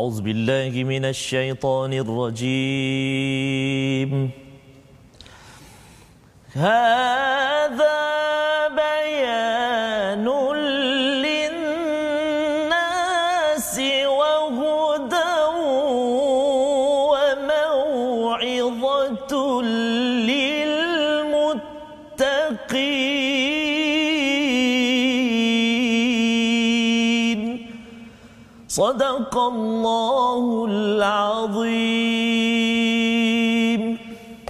أعوذ بالله من الشيطان الرجيم. هذا صدق الله العظيم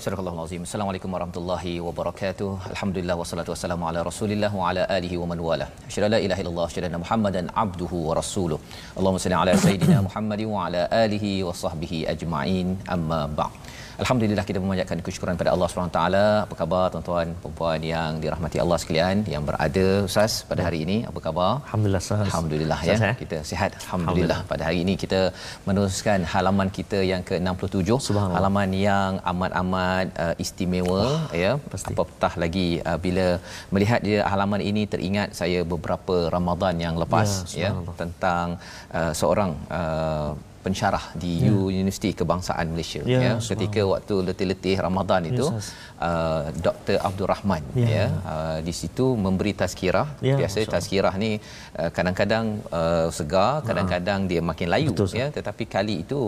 Surah Al-Azim. Assalamualaikum warahmatullahi wabarakatuh. Alhamdulillah wassalatu wassalamu ala Rasulillah wa ala alihi wa man wala. Asyhadu an la ilaha illallah, asyhadu anna Muhammadan abduhu wa rasuluh. Allahumma salli ala sayidina Muhammad wa ala alihi wa sahbihi ajma'in. Amma ba'd. Alhamdulillah kita memanjatkan kesyukuran pada Allah SWT. Apa khabar tuan-tuan, perempuan yang dirahmati Allah sekalian yang berada Ustaz pada hari ini? Apa khabar? Alhamdulillah Ustaz. Alhamdulillah ya. Ustaz? Kita sihat. Alhamdulillah. Pada hari ini kita meneruskan halaman kita yang ke-67. Subhanallah. Halaman yang amat-amat uh, istimewa ya. pasti. Apatah lagi uh, bila melihat dia halaman ini teringat saya beberapa Ramadan yang lepas Ya, ya, tentang uh, seorang uh, pensyarah di Ya. Universiti Kebangsaan Malaysia Ya, ya, ketika waktu letih-letih Ramadan itu Ustaz. uh, Dr Abdul Rahman Ya. ya uh, di situ memberi tazkirah. Ya, biasa tazkirah ni uh, kadang-kadang uh, segar kadang-kadang dia makin layu Betul, ya. Tetapi kali itu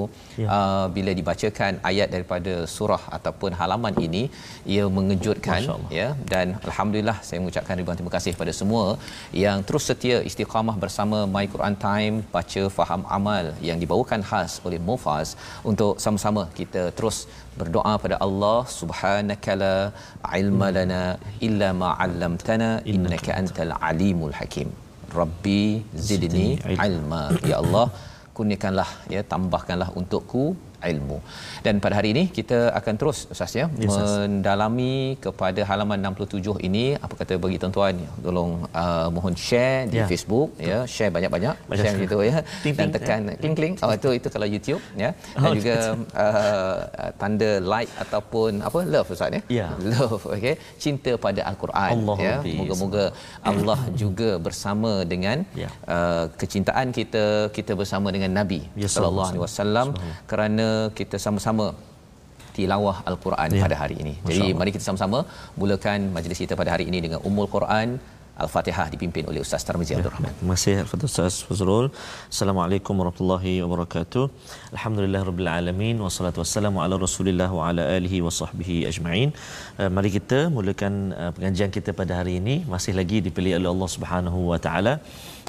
Ya. uh, bila dibacakan ayat daripada surah ataupun halaman ini ia mengejutkan ya. Dan alhamdulillah saya mengucapkan ribuan terima kasih kepada semua yang terus setia istiqamah bersama My Quran Time baca faham amal yang dibawakan khas oleh Mufaz untuk sama-sama kita terus berdoa pada Allah subhanakala ilma lana illa ma 'allamtana innaka antal alimul hakim. Rabbi zidni ilma. Ya Allah kurniakanlah ya tambahkanlah untukku ilmu. Dan pada hari ini kita akan terus Ustaz ya Yes, mendalami kepada halaman 67 ini. Apa kata bagi tuan-tuan tolong uh, mohon share di Ya, Facebook ya share banyak-banyak Banyak share gitu ya Ting, dan ting, tekan kling kling. Oh itu itu kalau YouTube ya. Dan Oh, juga uh, tanda like ataupun apa love Ustaz ya. Ya. love okey cinta pada al-Quran Allah ya moga-moga Allah juga bersama dengan Ya. uh, kecintaan kita kita bersama dengan Nabi Ya, sallallahu alaihi wasallam. kerana kita sama-sama tilawah al-Quran Ya. pada hari ini. Jadi Allah. mari kita sama-sama mulakan majlis kita pada hari ini dengan Ummul Quran Al-Fatihah dipimpin oleh Ustaz Tarmizi Abdul Rahman. Terima kasih kepada Ustaz Fazrul. Assalamualaikum warahmatullahi wabarakatuh. Alhamdulillah rabbil alamin wassalatu wassalamu ala Rasulillah wa ala alihi wa sahbihi ajma'in. Uh, mari kita mulakan uh, pengajian kita pada hari ini masih lagi dipilih oleh Allah Subhanahu wa taala.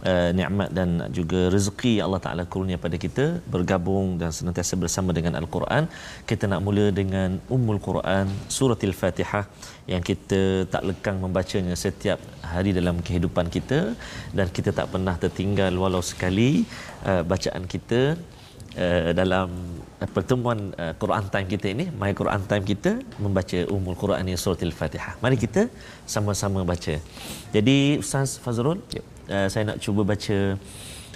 Uh, nikmat dan juga rezeki Allah Taala kurnia pada kita bergabung dan senantiasa bersama dengan Al-Quran. Kita nak mula dengan Ummul Quran surah Al-Fatihah yang kita tak lekang membacanya setiap hari dalam kehidupan kita dan kita tak pernah tertinggal walau sekali uh, bacaan kita uh, dalam pertemuan uh, Quran Time kita ini My Quran Time kita membaca Ummul Quran ni surah Al-Fatihah. Mari kita sama-sama baca. Jadi Ustaz Fazrul, uh, saya nak cuba baca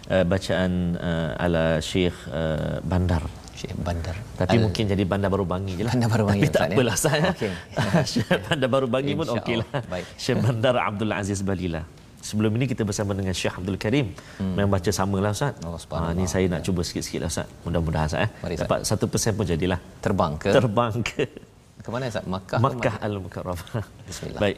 uh, bacaan uh, ala Syekh uh, Bandar. Syekh Bandar. Tapi Al- mungkin jadi bandar baru bangi je lah. Bandar Baru Bangi, Tapi tak ya? apalah saya. Okey. Syekh bandar baru bangi pun okey lah. Syekh Bandar Abdul Aziz Balila. Sebelum ini kita bersama dengan Syekh Abdul Karim hmm. yang baca sama lah Ustaz. Subhanallah. Ah, ni saya nak cuba sikit-sikit lah Ustaz. Mudah-mudahan Ustaz. Eh. Mari, Ustaz. Dapat satu persen pun jadilah. Terbang ke Terbang ke ke mana Ustaz? Makkah. Makkah Madinah? Al-Mukarramah. Bismillah. Baik.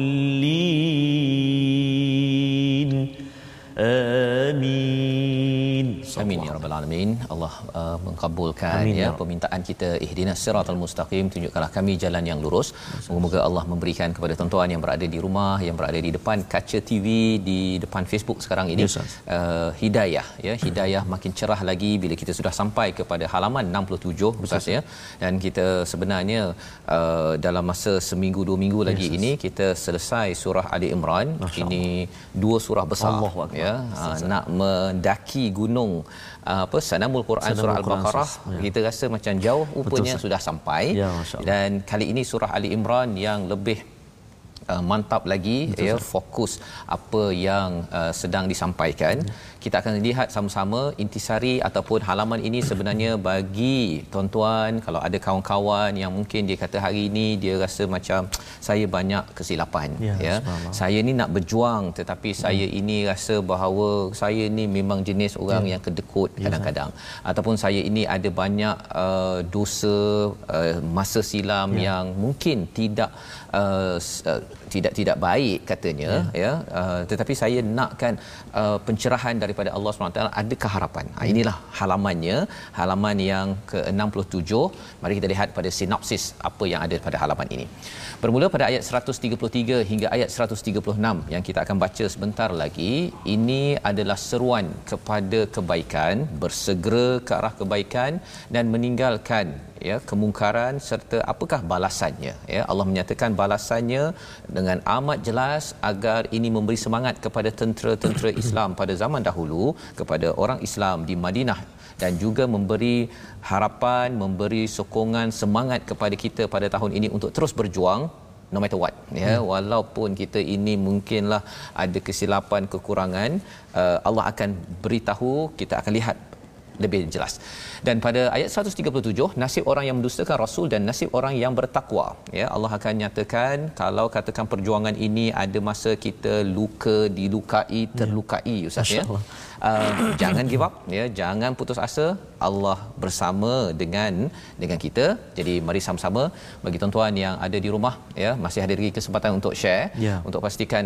Alamin. Allah uh, mengkabulkan Amin, ya ya permintaan kita ihdinas siratal mustaqim tunjukkanlah kami jalan yang lurus. Moga-moga Allah memberikan kepada tuan-tuan yang berada di rumah, yang berada di depan kaca TV, di depan Facebook sekarang ini Ustaz. uh, hidayah ya, hidayah makin cerah lagi bila kita sudah sampai kepada halaman 67 Ustaz ya. Dan kita sebenarnya uh, dalam masa seminggu dua minggu lagi Ustaz. ini kita selesai surah Ali Imran. Masya Ini dua surah besar Akbar. ya uh, nak mendaki gunung apa sanamul Quran Sanamul surah al-Baqarah. Ya. kita rasa macam jauh rupanya Ustaz. sudah sampai Ya, dan kali ini surah Ali Imran yang lebih Uh, mantap lagi Betul, ya fokus apa yang uh, sedang disampaikan kita akan lihat sama-sama intisari ataupun halaman ini sebenarnya bagi tuan-tuan. Kalau ada kawan-kawan yang mungkin dia kata hari ini dia rasa macam saya banyak kesilapan Ya, ya. saya ni nak berjuang tetapi saya ini rasa bahawa saya ni memang jenis orang yang kedekut kadang-kadang. Ataupun saya ini ada banyak uh, dosa uh, masa silam yang mungkin tidak uh, uh, tidak tidak baik katanya ya. uh, tetapi saya nakkan uh, pencerahan daripada Allah SWT adakah harapan? Ha, inilah halamannya halaman yang ke-67. Mari kita lihat pada sinopsis apa yang ada pada halaman ini. Bermula pada ayat 133 hingga ayat 136 yang kita akan baca sebentar lagi. Ini adalah seruan kepada kebaikan bersegera ke arah kebaikan dan meninggalkan ya kemungkaran serta apakah balasannya ya Allah menyatakan balasannya dengan amat jelas agar ini memberi semangat kepada tentera-tentera Islam pada zaman dahulu kepada orang Islam di Madinah dan juga memberi harapan memberi sokongan semangat kepada kita pada tahun ini untuk terus berjuang no matter what ya hmm. walaupun kita ini mungkinlah ada kesilapan kekurangan uh, Allah akan beritahu kita akan lihat lebih jelas. Dan pada ayat 137 nasib orang yang mendustakan rasul dan nasib orang yang bertakwa. Ya Allah akan nyatakan kalau katakan perjuangan ini ada masa kita luka dilukai terlukai ustaz ya. Uh, jangan give up ya. Jangan putus asa. Allah bersama dengan dengan kita. Jadi mari sama-sama. Bagi tuan-tuan yang ada di rumah ya masih ada lagi kesempatan untuk share Ya. untuk pastikan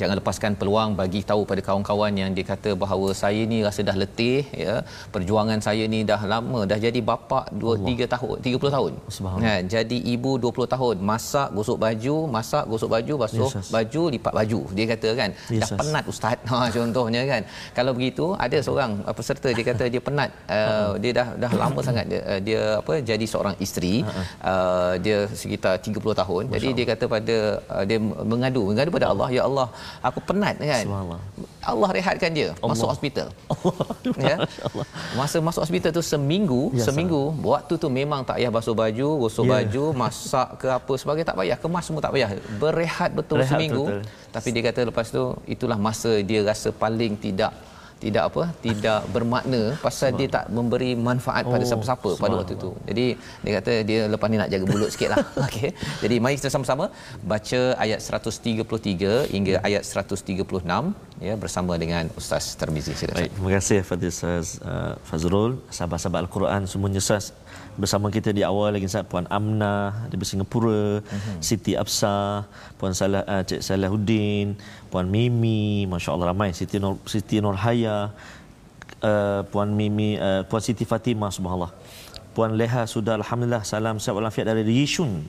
jangan lepaskan peluang bagi tahu pada kawan-kawan yang dia kata bahawa saya ni rasa dah letih ya. Perjuangan saya ni dah lama dah jadi bapa 2 3 tahun 30 tahun. Ha, jadi ibu 20 tahun. Masak gosok baju masak gosok baju basuh Yes, baju lipat baju dia kata kan. Yes, dah penat ustaz. Ha contohnya kan. Kalau begitu ada seorang uh, peserta dia kata dia penat uh, dia dah dah lama sangat dia, uh, dia apa jadi seorang isteri uh, dia sekitar 30 tahun. Jadi dia kata pada uh, dia mengadu mengadu pada Allah ya Allah aku penat kan. Allah rehatkan dia Allah. masuk hospital ya masa masuk hospital tu seminggu Ya, seminggu waktu tu memang tak payah basuh baju gosok Ya. baju masak ke apa sebagainya tak payah kemas semua tak payah berehat betul Rehat seminggu betul. tapi dia kata lepas tu itulah masa dia rasa paling tidak tidak apa tidak bermakna pasal dia tak memberi manfaat pada Oh, siapa-siapa pada waktu tu. Jadi dia kata dia lepas ni nak jaga mulut sikitlah. Okey. Jadi mari kita sama-sama baca ayat 133 hingga ayat 136 ya bersama dengan Ustaz Termizi. Silakan. Baik, terima kasih Fadil Ustaz uh, Fazrul, sahabat-sahabat Al-Quran semuanya Ustaz. Bersama kita di awal lagi Ustaz Puan Amna dari Singapura, uh-huh. Siti Absar, Puan Salah uh, Cik Salahuddin, Puan Mimi, masya-Allah ramai Siti Nur Siti Nurhaya, uh, Puan Mimi, uh, Puan Siti Fatimah subhanallah. Puan Leha sudah alhamdulillah salam sihat walafiat dari Yishun.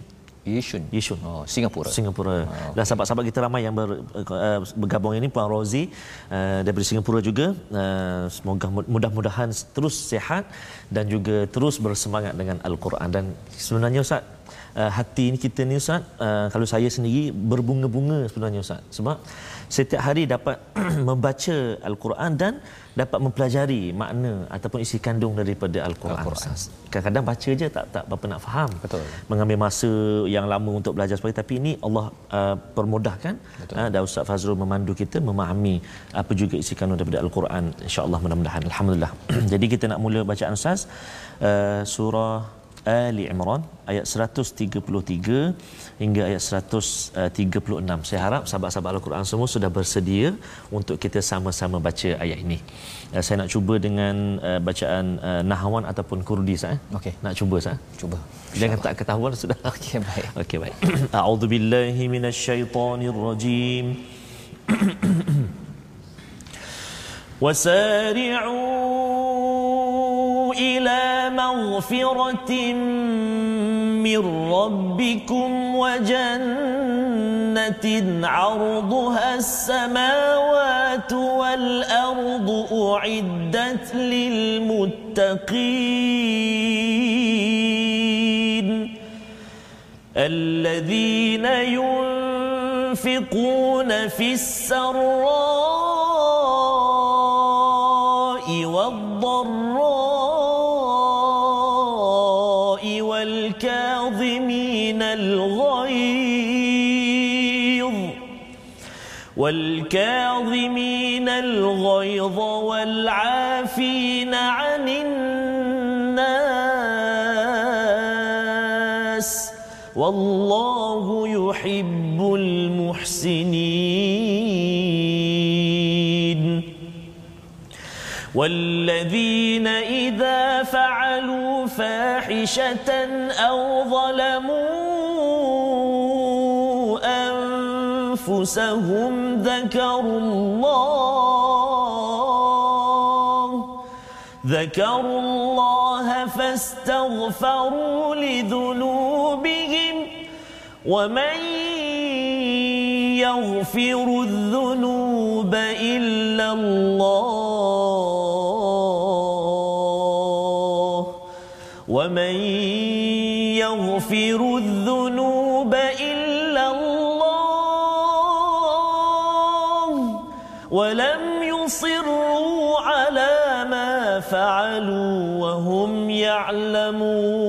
Yishun. Yishun. Oh, Singapura. Singapura. Oh, Dan sahabat-sahabat kita ramai yang ber, uh, bergabung ini Puan Rozi uh, daripada Singapura juga. Uh, semoga mudah-mudahan terus sihat dan juga terus bersemangat dengan Al-Quran dan sebenarnya Ustaz uh, hati ni kita ni Ustaz uh, kalau saya sendiri berbunga-bunga sebenarnya Ustaz sebab setiap hari dapat membaca Al-Quran dan dapat mempelajari makna ataupun isi kandung daripada Al-Quran. Al-Quran. Kadang-kadang baca je tak tak berapa nak faham. Betul. Mengambil masa yang lama untuk belajar sebagainya tapi ini Allah uh, permudahkan uh, dan Ustaz Fazrul memandu kita memahami apa juga isi kandung daripada Al-Quran insya-Allah mudah-mudahan alhamdulillah. Jadi kita nak mula bacaan Ustaz uh, surah Ali Imran ayat 133 hingga ayat 136. Saya harap sahabat-sahabat Al-Quran semua sudah bersedia untuk kita sama-sama baca ayat ini. Uh, saya nak cuba dengan uh, bacaan uh, Nahwan ataupun Kurdi sah. Eh? Okey. Nak cuba sah? Cuba. Jangan tak ketahuan sudah. Okey, baik. Okey baik. A'udzu billahi minasyaitonir rajim. وسارعوا إلى مغفرة من ربكم وجنة عرضها السماوات والأرض أعدت للمتقين الذين ينفقون في السراء والكاظمين الغيظ والعافين عن الناس والله يحب المحسنين والذين إذا فعلوا فاحشة أو ظلموا أنفسهم ذكروا الله ذكروا الله فاستغفروا لذنوبهم ومن يغفر الذنوب إلا الله ومن يغفر يعلمون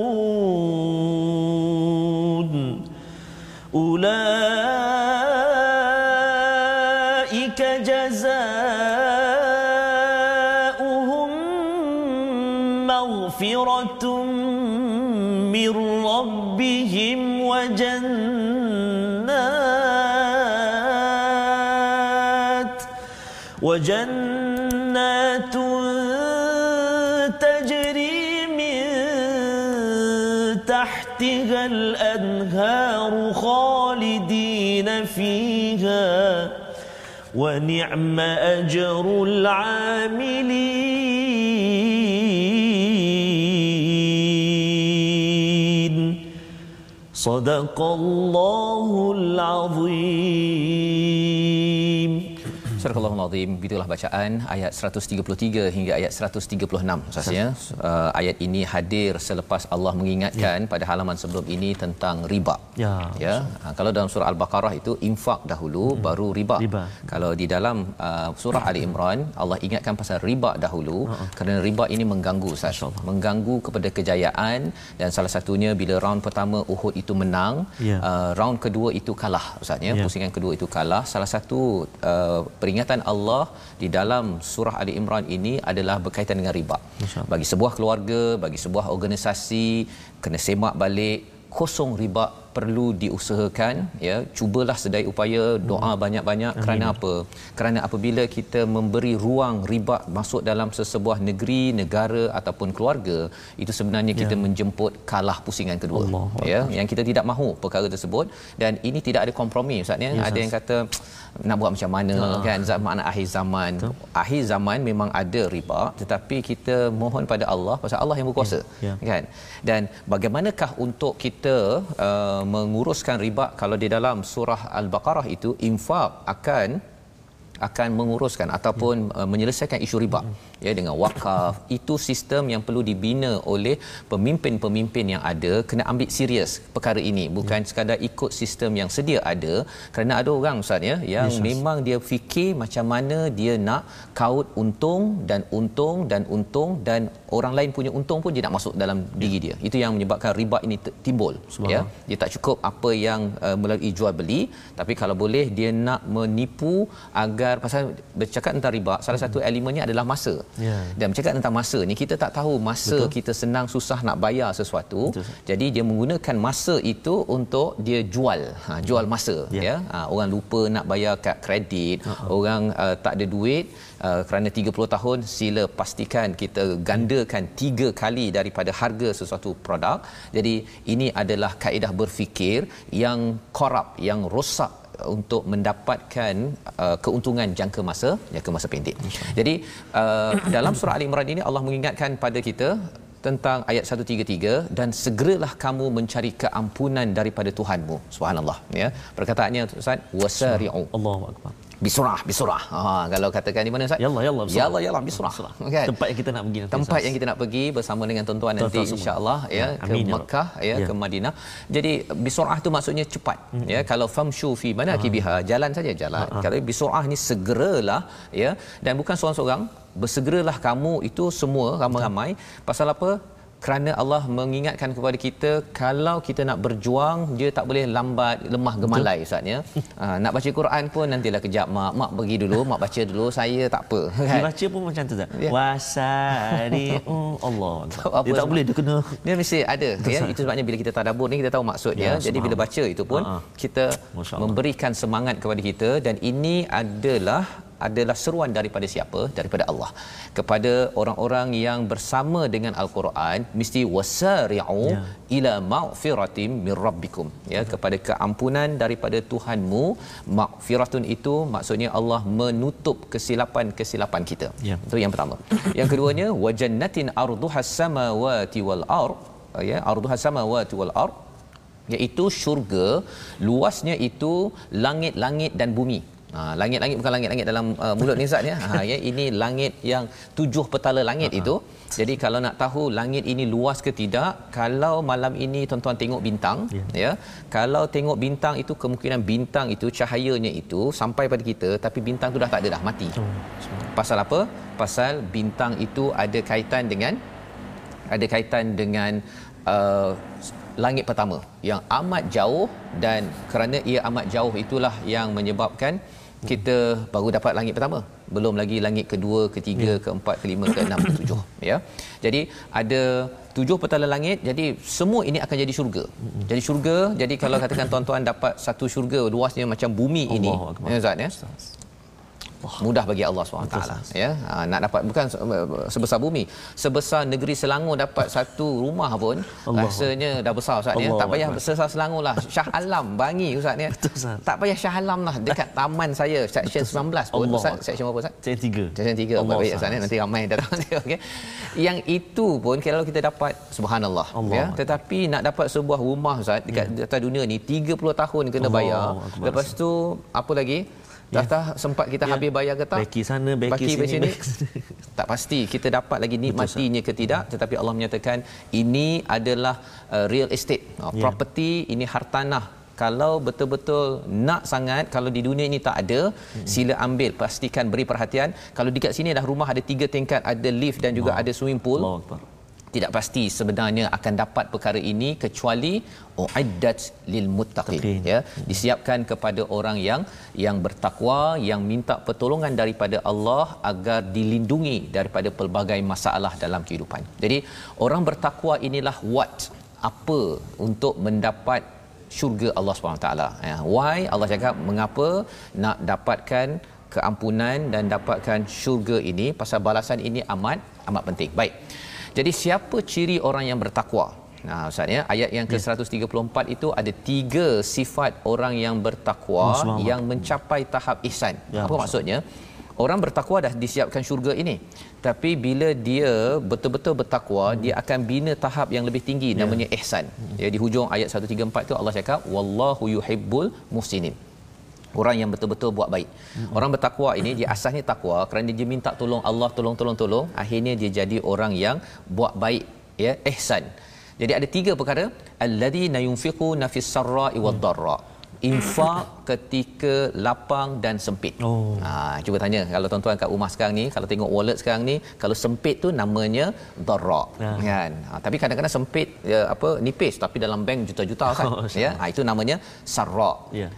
ونعم أجر العاملين. صدق الله العظيم. Surah Al-Azim begitulah bacaan ayat 133 hingga ayat 136 maksudnya uh, ayat ini hadir selepas Allah mengingatkan ya. pada halaman sebelum ini tentang riba. Ya. Ya. Uh, kalau dalam surah Al-Baqarah itu infak dahulu hmm. baru riba. Riba. Kalau di dalam uh, surah Ali Imran Allah ingatkan pasal riba dahulu uh-huh. kerana riba ini mengganggu Ustaz. Mengganggu kepada kejayaan dan salah satunya bila round pertama Uhud itu menang, Ya. uh, round kedua itu kalah Ustaz ya. Ya. Pusingan kedua itu kalah. Salah satu uh, peringatan Allah di dalam surah Ali Imran ini adalah berkaitan dengan riba. Bagi sebuah keluarga, bagi sebuah organisasi kena semak balik kosong riba perlu diusahakan ya. Cubalah sedaya upaya doa banyak-banyak. Kerana apa? Kerana apabila kita memberi ruang riba masuk dalam sesebuah negeri negara ataupun keluarga itu sebenarnya kita menjemput kalah pusingan kedua Allahu ya. Yang kita tidak mahu perkara tersebut. Dan ini tidak ada kompromi ustaz ya. Ya, ada yang kata nak buat macam mana Ha. kan? Zaman akhir zaman. Akhir zaman memang ada riba tetapi kita mohon pada Allah pasal Allah yang berkuasa Ya, ya. kan? Dan bagaimanakah untuk kita uh, menguruskan riba kalau di dalam surah al-baqarah itu infak akan akan menguruskan ataupun uh, menyelesaikan isu riba? Ya dengan wakaf. Itu sistem yang perlu dibina oleh pemimpin-pemimpin yang ada kena ambil serius perkara ini. Bukan sekadar ikut sistem yang sedia ada. Kerana ada orang ustaz ya yang Yes, memang dia fikir macam mana dia nak kaut untung dan untung dan untung dan orang lain punya untung pun dia nak masuk dalam diri dia. Itu yang menyebabkan riba ini timbul ya. Dia tak cukup apa yang uh, melalui jual beli. Tapi kalau boleh dia nak menipu agar pasal bercakap tentang riba salah satu elemennya adalah masa Ya. dan bercakap tentang masa ni kita tak tahu masa Betul. Kita senang susah nak bayar sesuatu Betul. jadi dia menggunakan masa itu untuk dia jual ha, jual masa Ya. ya ha, orang lupa nak bayar kad kredit uh-huh. orang uh, tak ada duit uh, kerana 30 tahun sila pastikan kita gandakan tiga kali daripada harga sesuatu produk jadi ini adalah kaedah berfikir yang korup yang rosak untuk mendapatkan uh, keuntungan jangka masa jangka masa pendek. Jadi uh, dalam surah Ali Imran ini Allah mengingatkan pada kita tentang ayat 133 dan segeralah kamu mencari keampunan daripada Tuhanmu. Subhanallah ya. Perkataannya Ustaz wasari'u. Allahu akbar. Bisurah, bisurah. Ha, kalau katakan di mana Ustaz? Yallah, yallah, bisurah. Yallah, yallah, bisurah. Kan? Tempat yang kita nak pergi nanti. Tempat yang kita nak pergi bersama dengan tuan-tuan nanti insya-Allah ya Ya, ke ya Mekah ya, Ya. ke Madinah. Jadi bisurah tu maksudnya cepat ya. Kalau famshu fi manakibiha jalan saja jalan. Kalau bisurah ni segeralah ya dan bukan seorang-seorang bersegeralah kamu itu semua ramai-ramai pasal apa? Kerana Allah mengingatkan kepada kita kalau kita nak berjuang dia tak boleh lambat lemah gemalai ustaz ya. Ha, nak baca Quran pun nantilah kejap mak mak pergi dulu mak baca dulu saya tak apa kan. Dibaca pun macam tu tak? Ya. Wasari'u Allah. Apa Dia tak sebab- boleh dia kena Dia mesti ada ya. Itu sebabnya bila kita tadabbur ni kita tahu maksudnya. Ya, Jadi bila baca itu pun Ha, ha. kita memberikan semangat kepada kita dan ini adalah adalah seruan daripada siapa? Daripada Allah. Kepada orang-orang yang bersama dengan Al-Quran mesti wasari'u Ya. ila maghfiratin min rabbikum ya kepada keampunan daripada Tuhanmu maghfiratun itu maksudnya Allah menutup kesilapan-kesilapan kita Ya. itu yang pertama yang keduanya wajannatin arduhas samawati wal ard ya arduhas samawati wal ard iaitu syurga luasnya itu langit-langit dan bumi Ha, langit-langit bukan langit-langit dalam uh, mulut ni Ustaz ya. Ha, ya. Ini langit yang tujuh petala langit itu. Jadi kalau nak tahu langit ini luas ke tidak, kalau malam ini tuan-tuan tengok bintang, Ya. ya. Kalau tengok bintang itu kemungkinan bintang itu cahayanya itu sampai pada kita tapi bintang tu dah tak ada dah mati. Pasal apa? Pasal bintang itu ada kaitan dengan ada kaitan dengan uh, langit pertama yang amat jauh dan kerana ia amat jauh itulah yang menyebabkan kita baru dapat langit pertama belum lagi langit kedua, ketiga, keempat, kelima, keenam, ketujuh ya. Jadi ada tujuh petala langit jadi semua ini akan jadi syurga. Jadi syurga jadi kalau katakan tuan-tuan dapat satu syurga luasnya macam bumi ini Allahu Akbar. ya Ustaz ya mudah bagi Allah SWT ya ha, nak dapat bukan se- sebesar bumi sebesar negeri Selangor dapat satu rumah pun Allah. rasanya dah besar Ustaz ya Allah tak payah sebesar Selangor lah Shah Alam Bangi Ustaz ya Betul, Ustaz. tak payah Shah Alam lah dekat taman saya section 19 pun Allah Ustaz section berapa Ustaz tiga. Jalan tiga Allah baik Ustaz ya. nanti ramai datang okey. Yang itu pun kalau kita dapat subhanallah Allah. ya tetapi nak dapat sebuah rumah Ustaz dekat hmm. atas dunia ni 30 tahun kena Allah bayar. Akbar. Lepas tu apa lagi? Dah tak sempat kita Ya. habis bayar ke tak? Beki sana, beki Baki sini, sini. tak pasti kita dapat lagi nikmatinya ke tidak tetapi Allah menyatakan ini adalah uh, real estate uh, Ya. property ini hartanah kalau betul-betul nak sangat kalau di dunia ini tak ada Hmm. sila ambil pastikan beri perhatian kalau dekat sini dah rumah ada tiga tingkat ada lift dan juga ada swimming pool Allah. Tidak pasti sebenarnya akan dapat perkara ini kecuali uiddat lil muttaqin ya disiapkan kepada orang yang yang bertakwa yang minta pertolongan daripada Allah agar dilindungi daripada pelbagai masalah dalam kehidupan. Jadi orang bertakwa inilah what apa untuk mendapat syurga Allah SWT. Ya, why Allah cakap mengapa nak dapatkan keampunan dan dapatkan syurga ini pasal balasan ini amat amat penting. Baik. Jadi siapa ciri orang yang bertakwa? Nah, Ustaz ya, ayat yang ke-134 itu ada tiga sifat orang yang bertakwa Oh, yang mencapai tahap ihsan. Ya, Apa maksudnya? Orang bertakwa dah disiapkan syurga ini. Tapi bila dia betul-betul bertakwa, Hmm. dia akan bina tahap yang lebih tinggi Ya. namanya ihsan. Ya di hujung ayat 134 tu Allah cakap wallahu yuhibbul muhsinin. Orang yang betul-betul buat baik. Hmm. Orang bertakwa ini dia asasnya takwa kerana dia minta tolong Allah tolong tolong tolong, akhirnya dia jadi orang yang buat baik ya ihsan. Jadi ada tiga perkara alladhina yunfiquna fis sarra'i wad darra. Infak ketika lapang dan sempit. Oh. Ha, cuba tanya kalau tuan-tuan kat rumah sekarang ni, kalau tengok wallet sekarang ni, kalau sempit tu namanya darra. Ya. Kan? Ha, tapi kadang-kadang sempit ya, apa nipis tapi dalam bank juta-juta kan. Oh, ya. Ha, itu namanya sarra Ya.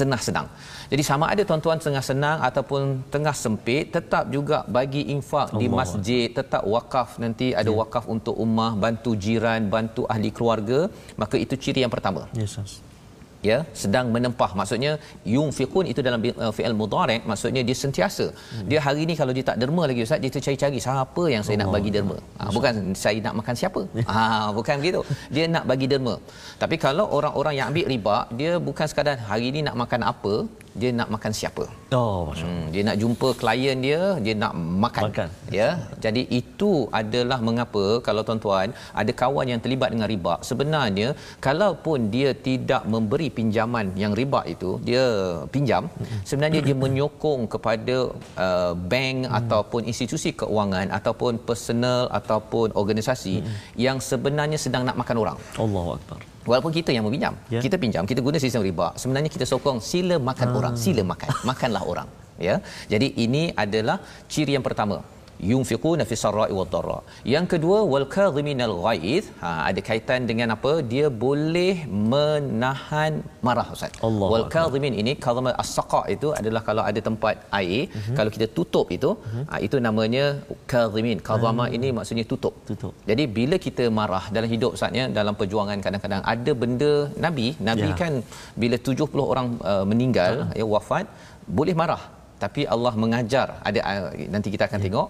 Tengah senang. Jadi sama ada tuan-tuan tengah senang ataupun tengah sempit tetap juga bagi infak di Allah. masjid, tetap wakaf nanti ada wakaf untuk ummah, bantu jiran, bantu ahli keluarga, maka itu ciri yang pertama. Yes, yes. Ya sedang menempah. Maksudnya yunfiqun itu dalam uh, fi'il mudhari maksudnya dia sentiasa. Hmm. dia hari ni kalau dia tak derma lagi ustaz dia tercari-cari siapa yang saya oh, nak bagi derma. Ha, bukan saya nak makan siapa. Ha bukan begitu. Dia nak bagi derma. Tapi kalau orang-orang yang ambil riba dia bukan sekadar hari ni nak makan apa dia nak makan siapa oh hmm, dia nak jumpa klien dia dia nak makan, makan. ya jadi itu adalah mengapa kalau tuan-tuan ada kawan yang terlibat dengan riba sebenarnya kalaupun dia tidak memberi pinjaman yang riba itu dia pinjam sebenarnya dia menyokong kepada uh, bank hmm. ataupun institusi keuangan ataupun personal ataupun organisasi hmm. yang sebenarnya sedang nak makan orang Allahu akbar walaupun kita yang meminjam yeah. kita pinjam kita guna sistem riba sebenarnya kita sokong sila makan hmm. orang sila makan makanlah orang ya jadi ini adalah ciri yang pertama yunfiquna fi sarra'i wad dharra. Yang kedua wal kadhiminal ghaidh, ha ada kaitan dengan apa? Dia boleh menahan marah Ustaz. Allah wal kadhimin ini kadhima as-saqa itu adalah kalau ada tempat air, uh-huh. kalau kita tutup itu, uh-huh. ha, itu namanya kadhimin. Kadhama uh-huh. ini maksudnya tutup. Tutup. Jadi bila kita marah dalam hidup Ustaznya dalam perjuangan kadang-kadang ada benda nabi, nabi ya. kan bila 70 orang uh, meninggal uh-huh. ya wafat boleh marah tapi Allah mengajar ada uh, nanti kita akan ya. tengok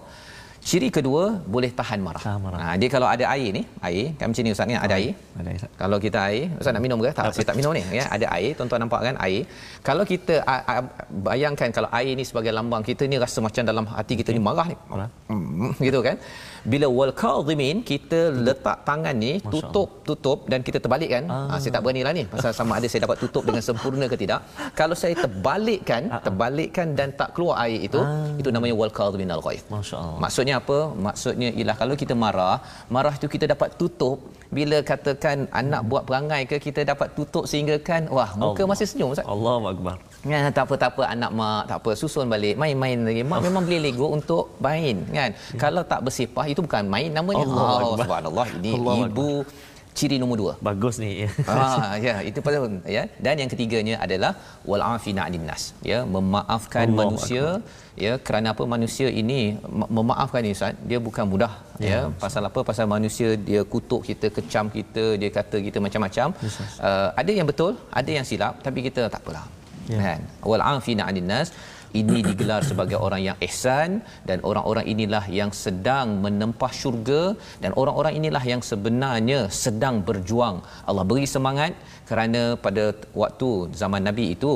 ciri kedua boleh tahan marah. Tahan marah. Ha, dia kalau ada air ni, air kan macam ni ustaz ni ada air. Ada air. Kalau kita air, ustaz nak minum ke? Tak, saya tak minum ni ya. Ada air, tuan-tuan nampak kan air. Kalau kita a, a, bayangkan kalau air ni sebagai lambang kita ni rasa macam dalam hati kita ni marah ni. Marah. Hmm, gitu kan? bila wal kadhimin kita letak tangan ni tutup tutup dan kita terbalikkan ah. ha, saya tak beranilah ni pasal sama ada saya dapat tutup dengan sempurna ke tidak kalau saya terbalikkan ah. terbalikkan dan tak keluar air itu ah. itu namanya wal kadhimin al ghaib masyaallah maksudnya apa? Maksudnya ialah kalau kita marah marah itu kita dapat tutup. Bila katakan anak buat perangai ke kita dapat tutup sehingga kan wah muka Allah. masih senyum ustaz. Allahu akbar. Ya, tak apa tak apa anak mak tak apa susun balik main-main lagi. Mak memang beli lego untuk main kan? Ya. kalau tak bersifah itu bukan main namanya. Allah oh, subhanallah ini Allah ibu Allah. Ciri nombor dua. Bagus ni. Ah ya itu pada ya. Dan yang ketiganya adalah wal afina nas. Ya memaafkan Allah manusia Allah. ya kerana apa manusia ini memaafkan ni ustaz. Dia bukan mudah ya, ya. pasal apa? Pasal manusia dia kutuk kita kecam kita dia kata kita macam-macam. Yes, uh, ada yang betul ada yang silap tapi kita tak apalah. Yeah. kan? Wal afina nas ini digelar sebagai orang yang ihsan dan orang-orang inilah yang sedang menempah syurga dan orang-orang inilah yang sebenarnya sedang berjuang Allah beri semangat kerana pada waktu zaman nabi itu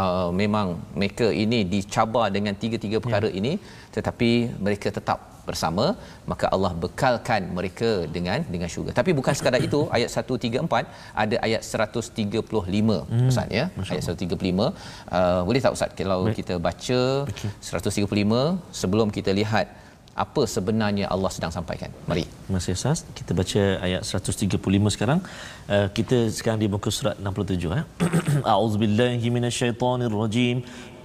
uh, memang mereka ini dicabar dengan tiga-tiga perkara yeah. ini tetapi mereka tetap bersama maka Allah bekalkan mereka dengan dengan syurga. Tapi bukan sekadar itu. Ayat 134 ada ayat 135 hmm. ustaz ya? Ayat 135 uh, boleh tak ustaz kalau Baik. kita baca okay. 135 sebelum kita lihat apa sebenarnya Allah sedang sampaikan? Mari. Masih Ustaz. Kita baca ayat 135 sekarang. Uh, kita sekarang di muka surat 67 ya a'udzubillahi minasyaitonirrajim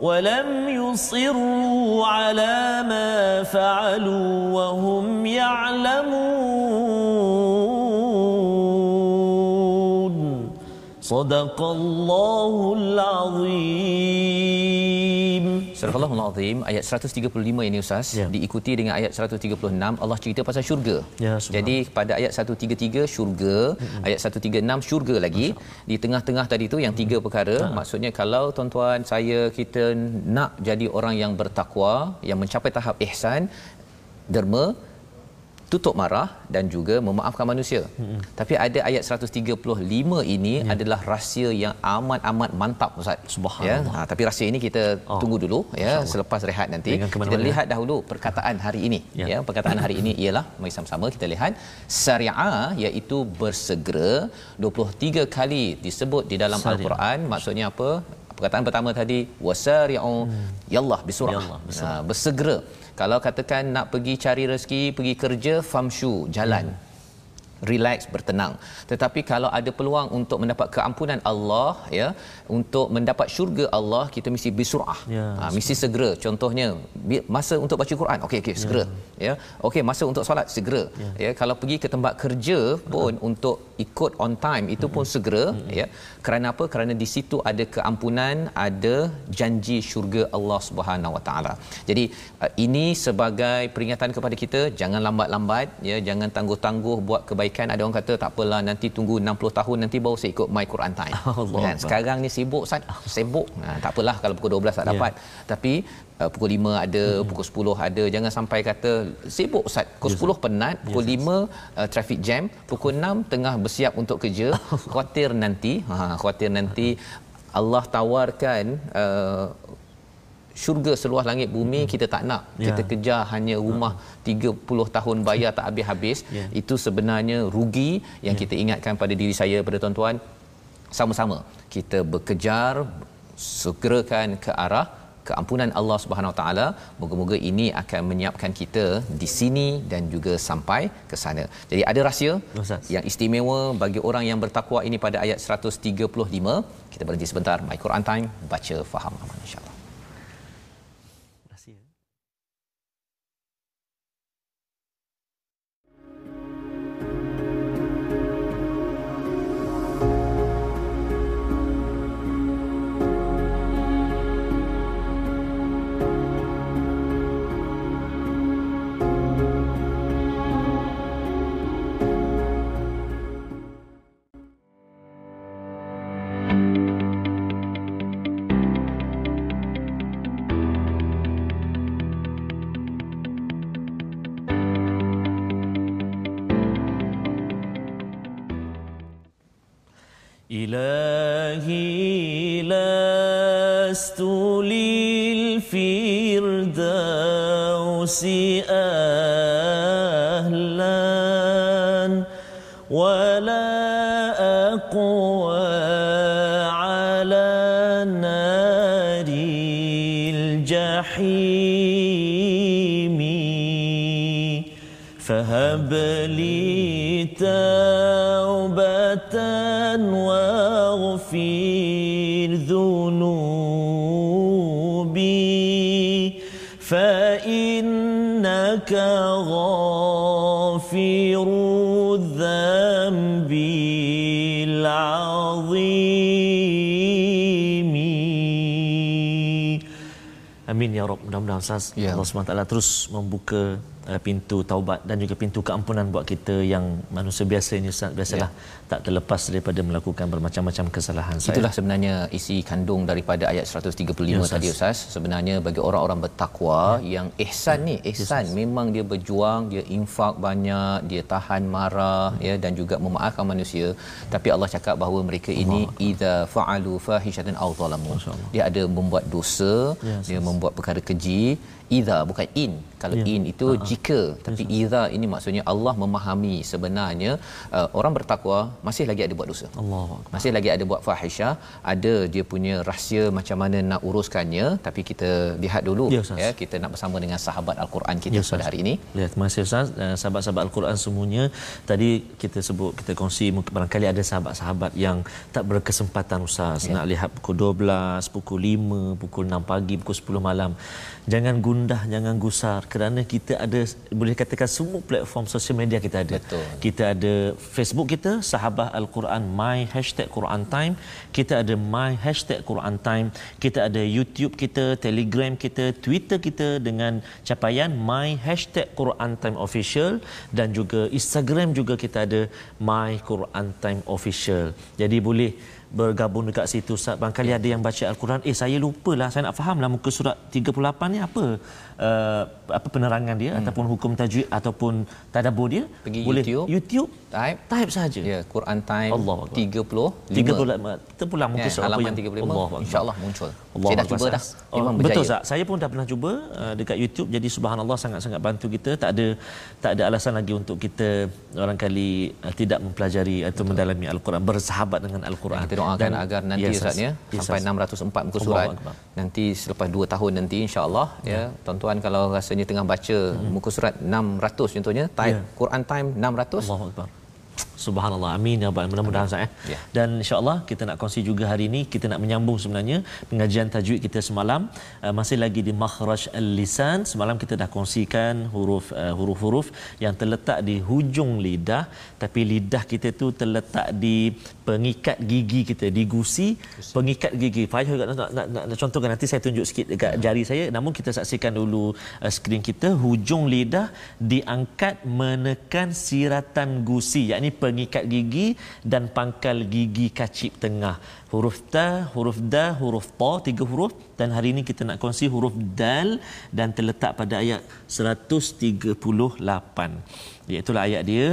ولم يصروا على ما فعلوا وهم يعلمون صدق الله العظيم Surah Al-Azim ayat 135 ini Ustaz ya. diikuti dengan ayat 136 Allah cerita pasal syurga. Ya, Jadi pada ayat 133 syurga, hmm. ayat 136 syurga lagi. Di tengah-tengah tadi tu yang tiga perkara, ha. maksudnya kalau tuan-tuan saya kita nak jadi orang yang bertakwa, yang mencapai tahap ihsan, derma, tutup marah dan juga memaafkan manusia. Hmm. Tapi ada ayat 135 ini ya. adalah rahsia yang amat-amat mantap Ustaz. Subhanallah. Ya. Ha, tapi rahsia ini kita oh. tunggu dulu ya selepas rehat nanti. Kita lihat dahulu perkataan hari ini. Ya, ya perkataan hari ini ialah mari sama-sama kita lihat syariah iaitu bersegera 23 kali disebut di dalam Sari'a. al-Quran maksudnya apa? Perkataan pertama tadi wasari'u hmm. yallah bisurah. Yallah, ha, bersegera kalau katakan nak pergi cari rezeki pergi kerja famshu jalan hmm. Relax bertenang. Tetapi kalau ada peluang untuk mendapat keampunan Allah ya untuk mendapat syurga Allah kita mesti bersurah. Ya, ha, mesti segera. Contohnya masa untuk baca Quran okey okey segera ya. okey masa untuk solat segera ya. kalau pergi ke tempat kerja pun untuk ikut on time itu pun segera ya. Kerana apa? Kerana di situ ada keampunan ada janji syurga Allah Subhanahu Wa Taala. Jadi uh, ini sebagai peringatan kepada kita jangan lambat-lambat ya. Jangan tangguh-tangguh buat kebaikan ada orang kata tak apalah nanti tunggu 60 tahun nanti baru saya ikut my Quran time. Allah kan? Sekarang ni sibuk Ustaz. Sibuk. Ha, tak apalah kalau pukul 12 tak Ya. dapat. Tapi uh, pukul 5 ada hmm. pukul 10 ada. Jangan sampai kata sibuk Ustaz. Pukul 10 penat pukul 5 uh, traffic jam pukul 6 tengah bersiap untuk kerja khuatir nanti. Ha khuatir nanti. Allah tawarkan uh, syurga seluas langit bumi kita tak nak. Ya. kita kejar hanya rumah 30 tahun bayar tak habis-habis. Ya. itu sebenarnya rugi yang kita ingatkan pada diri saya pada tuan-tuan. Sama-sama kita bekejar segerakan ke arah keampunan Allah Subhanahu Taala. Moga-moga ini akan menyiapkan kita di sini dan juga sampai ke sana. Jadi ada rahsia Ustaz. yang istimewa bagi orang yang bertakwa ini pada ayat 135 kita berhenti sebentar. My Quran time baca faham aman insyaallah Rabb. Mudah-mudahan Ustaz Ya. Allah SWT terus membuka uh, pintu taubat dan juga pintu keampunan buat kita yang manusia biasa ini Ustaz. Biasalah tak terlepas daripada melakukan bermacam-macam kesalahan saya. Itulah sebenarnya isi kandung daripada ayat 135 Ya, ya, Ustaz. tadi Ustaz. Sebenarnya bagi orang-orang bertakwa ya. yang ihsan ni, ihsan memang dia berjuang, dia infak banyak, dia tahan marah ya dan juga memaafkan manusia. Tapi Allah cakap bahawa mereka ini idza fa'alu fahishatan aw zalamu. Dia ada membuat dosa, Ya, dia membuat perkara keji. Idza bukan in. Kalau Ya. in itu jika, tapi idza ini maksudnya Allah memahami sebenarnya uh, orang bertakwa masih lagi ada buat dosa. Allah Masih lagi ada buat fahisyah, ada dia punya rahsia macam mana nak uruskannya, tapi kita lihat dulu Ya, Ustaz. ya, kita nak bersama dengan sahabat al-Quran kita Ya, ya, pada hari ini. Ya, terima kasih Ustaz. Uh, sahabat-sahabat Al-Quran semuanya, tadi kita sebut, kita kongsi mungkin barangkali ada sahabat-sahabat yang tak berkesempatan Ustaz Ya. nak lihat pukul 12, pukul 5, pukul 6 pagi, pukul 10 malam. Jangan gundah, jangan gusar kerana kita ada boleh katakan semua platform sosial media kita ada. Betul. Kita ada Facebook kita Sahabah Al-Quran My Hashtag Quran Time. Kita ada My Hashtag Quran Time. Kita ada YouTube kita Telegram kita Twitter kita Dengan capaian My Hashtag Quran Time Official. Dan juga Instagram juga kita ada My Quran Time Official. Jadi boleh bergabung dekat situ. Ustaz. Barangkali ada yang baca Al-Quran, eh saya lupalah, saya nak fahamlah muka surat 38 ni apa uh, apa penerangan dia hmm. ataupun hukum tajwid ataupun tadabbur dia. Pergi boleh YouTube. YouTube Type type saja. ya Quran Time Akbar. 35 30 terpulang muka Ya, surat apa halaman yang 35 Akbar. insya-Allah muncul. Allah Saya dah cuba dah. Memang oh, berjaya. betul Ustaz. Saya pun dah pernah cuba uh, dekat YouTube jadi subhanallah sangat-sangat bantu kita. Tak ada tak ada alasan lagi untuk kita barangkali uh, tidak mempelajari atau mendalami al-Quran bersahabat dengan al-Quran. Kita doakan agar nanti Ya, Ustaz ya Ya, sampai Ustaz. 604 muka surat. Akbar. Nanti selepas 2 tahun nanti insya-Allah ya tuan-tuan kalau rasanya tengah baca muka surat 600 contohnya type Ya. Quran Time 600 Allahu Akbar. Subhanallah. Amin ya rabbal mudah-mudahan Ustaz eh. Ya. Dan insya-Allah kita nak kongsi juga hari ini kita nak menyambung sebenarnya pengajian tajwid kita semalam uh, masih lagi di makhraj al-lisan. Semalam kita dah kongsikan huruf uh, huruf-huruf yang terletak di hujung lidah tapi lidah kita tu terletak di pengikat gigi kita di gusi pengikat gigi. Payah juga nak, nak, nak, nak contohkan nanti saya tunjuk sikit dekat jari saya namun kita saksikan dulu uh, skrin kita hujung lidah diangkat menekan siratan gusi yakni pengikat gigi dan pangkal gigi kacip tengah. Huruf ta huruf da huruf ta tiga huruf. Dan hari ini kita nak kongsi huruf dal dan terletak pada ayat 138 iaitu ayat dia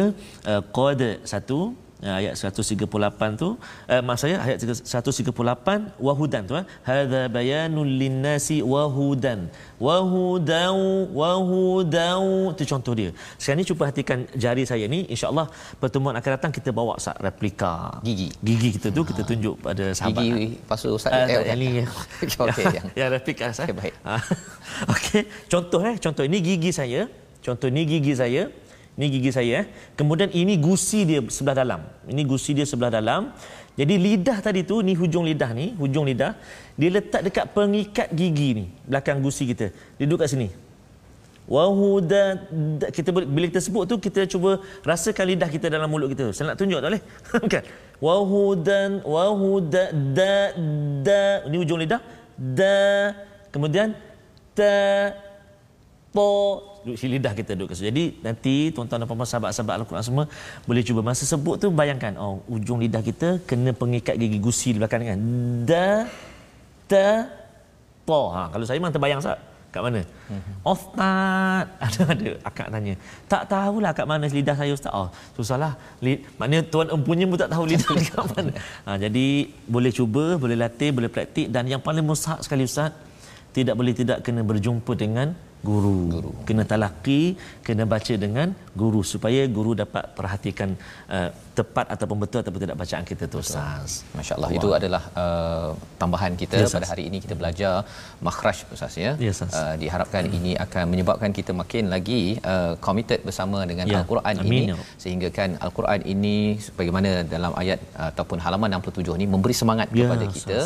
uh, qad satu uh, ayat 138 tu uh, maksud saya ayat 138 wahudan tu eh hadza bayanul linnasi wahudan wahudau wahudau itu contoh dia sekarang ni cuba perhatikan jari saya ni insyaallah pertemuan akan datang kita bawa sat replika Gigi. gigi kita tu kita tunjuk pada sahabat Gigi pasu Ustaz. Ah, Eh, yang ni Okey, yang yang replika saya. Okey, baik. Ah, Okey, contoh eh, contoh ini gigi saya. Contoh ni gigi saya. Ni gigi saya eh. Kemudian ini gusi dia sebelah dalam. Ini gusi dia sebelah dalam. Jadi lidah tadi tu ni hujung lidah ni, hujung lidah dia letak dekat pengikat gigi ni, belakang gusi kita. Dia duduk kat sini. Wahuda kita bila kita sebut tu kita cuba rasakan lidah kita dalam mulut kita. Saya nak tunjuk tak boleh? kan? Wahudan wahuda da da ini hujung lidah da kemudian ta po duduk si lidah kita duduk. Jadi nanti tuan-tuan dan puan-puan sahabat-sahabat Al-Quran semua boleh cuba masa sebut tu bayangkan oh ujung lidah kita kena pengikat gigi gusi di belakang kan. Da ta po. Ha kalau saya memang terbayang sat kat mana? Ustaz ada ada akak tanya. Tak tahulah kat mana lidah saya ustaz. Oh, susahlah. Li, maknanya tuan empunya pun tak tahu lidah kat mana. Ha, jadi boleh cuba, boleh latih, boleh praktik dan yang paling mustahak sekali ustaz tidak boleh tidak kena berjumpa dengan guru. guru. Kena talaki, kena baca dengan guru supaya guru dapat perhatikan uh, tepat ataupun betul ataupun tidak bacaan kita tu Ustaz. Masya-Allah itu adalah uh, tambahan kita Ya, pada hari ini kita belajar makhraj Ustaz ya. Ya. Uh, diharapkan ini akan menyebabkan kita makin lagi uh, committed bersama dengan Ya. al-Quran Amin, ini ya sehingga kan al-Quran ini bagaimana dalam ayat uh, ataupun halaman 67 ni memberi semangat Ya, kepada kita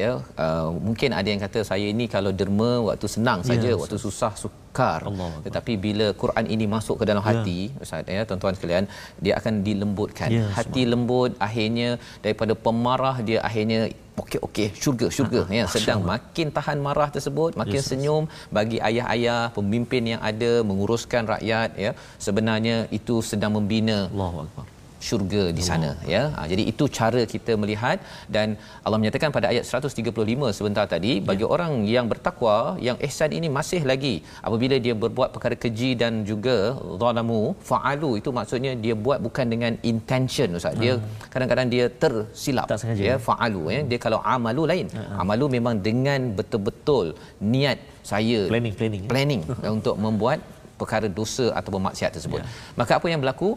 ya. Uh, mungkin ada yang kata saya ini kalau derma waktu senang saja waktu susah sukar Akbar. tetapi bila Quran ini masuk ke dalam hati Ustaz ya tuan-tuan sekalian dia akan dilembutkan. Ya, hati lembut akhirnya daripada pemarah dia akhirnya okey okey syurga syurga. Ah, ya sedang makin tahan marah tersebut makin Yes, senyum bagi ayah-ayah pemimpin yang ada menguruskan rakyat ya. Sebenarnya itu sedang membina Allahu akbar. Syurga di sana ya ha, jadi itu cara kita melihat dan Allah menyatakan pada ayat 135 sebentar tadi bagi orang yang bertakwa yang ihsan ini masih lagi apabila dia berbuat perkara keji dan juga zalamu faalu itu maksudnya dia buat bukan dengan intention ustaz dia kadang-kadang dia tersilap Tak sengaja. ya faalu ya dia kalau amalu lain amalu memang dengan betul-betul niat saya Planning planning. planning untuk membuat perkara dosa ataupun maksiat tersebut. Ya. Maka apa yang berlaku?